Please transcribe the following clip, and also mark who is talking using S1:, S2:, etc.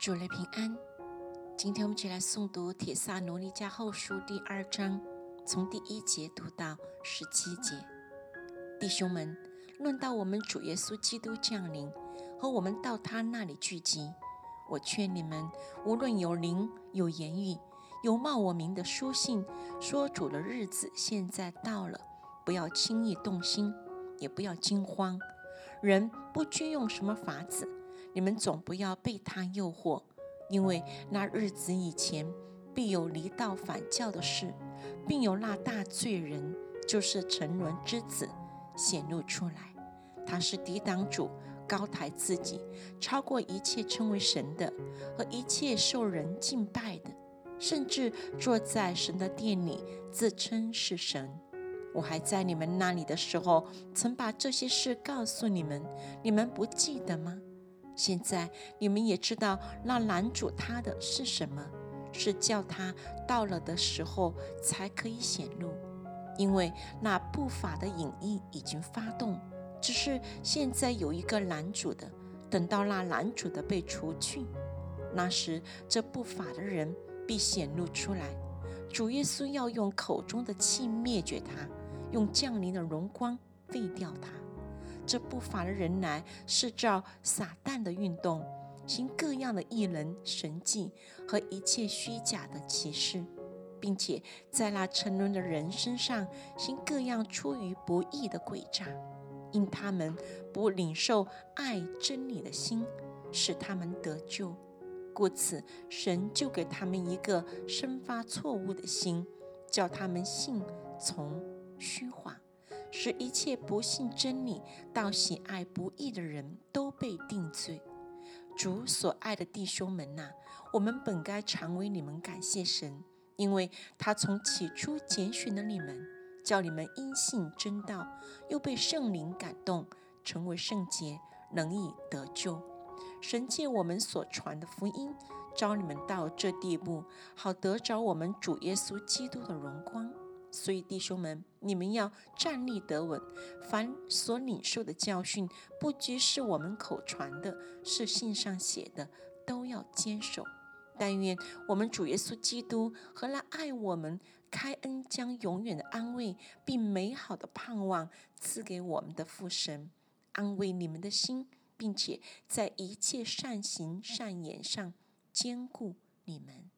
S1: 主内平安。今天我们一起来诵读《铁萨罗尼迦后书》第二章，从第一节读到十七节。弟兄们，论到我们主耶稣基督降临和我们到他那里聚集，我劝你们，无论有灵、有言语、有冒我名的书信，说主的日子现在到了，不要轻易动心，也不要惊慌。人不拘用什么法子。你们总不要被他诱惑，因为那日子以前必有离道反教的事，并有那大罪人，就是沉沦之子显露出来。他是抵挡主，高抬自己，超过一切称为神的和一切受人敬拜的，甚至坐在神的殿里，自称是神。我还在你们那里的时候，曾把这些事告诉你们，你们不记得吗？现在你们也知道，那拦阻他的是什么？是叫他到了的时候才可以显露，因为那不法的隐意已经发动，只是现在有一个拦阻的。等到那拦阻的被除去，那时这不法的人必显露出来。主耶稣要用口中的气灭绝他，用降临的荣光废掉他。这不法的人来是照撒旦的运动，行各样的异能、神迹和一切虚假的启示，并且在那沉沦的人身上行各样出于不义的诡诈，因他们不领受爱真理的心，使他们得救，故此神就给他们一个生发错误的心，叫他们信从虚谎。使一切不信真理、到喜爱不义的人都被定罪。主所爱的弟兄们呐，我们本该常为你们感谢神，因为他从起初拣选了你们，叫你们因信真道，又被圣灵感动，成为圣洁，能以得救。神借我们所传的福音，招你们到这地步，好得着我们主耶稣基督的荣光。所以，弟兄们，你们要站立得稳。凡所领受的教训，不拘是我们口传的，是信上写的，都要坚守。但愿我们主耶稣基督和那爱我们、开恩将永远的安慰并美好的盼望赐给我们的父神，安慰你们的心，并且在一切善行善言上坚固你们。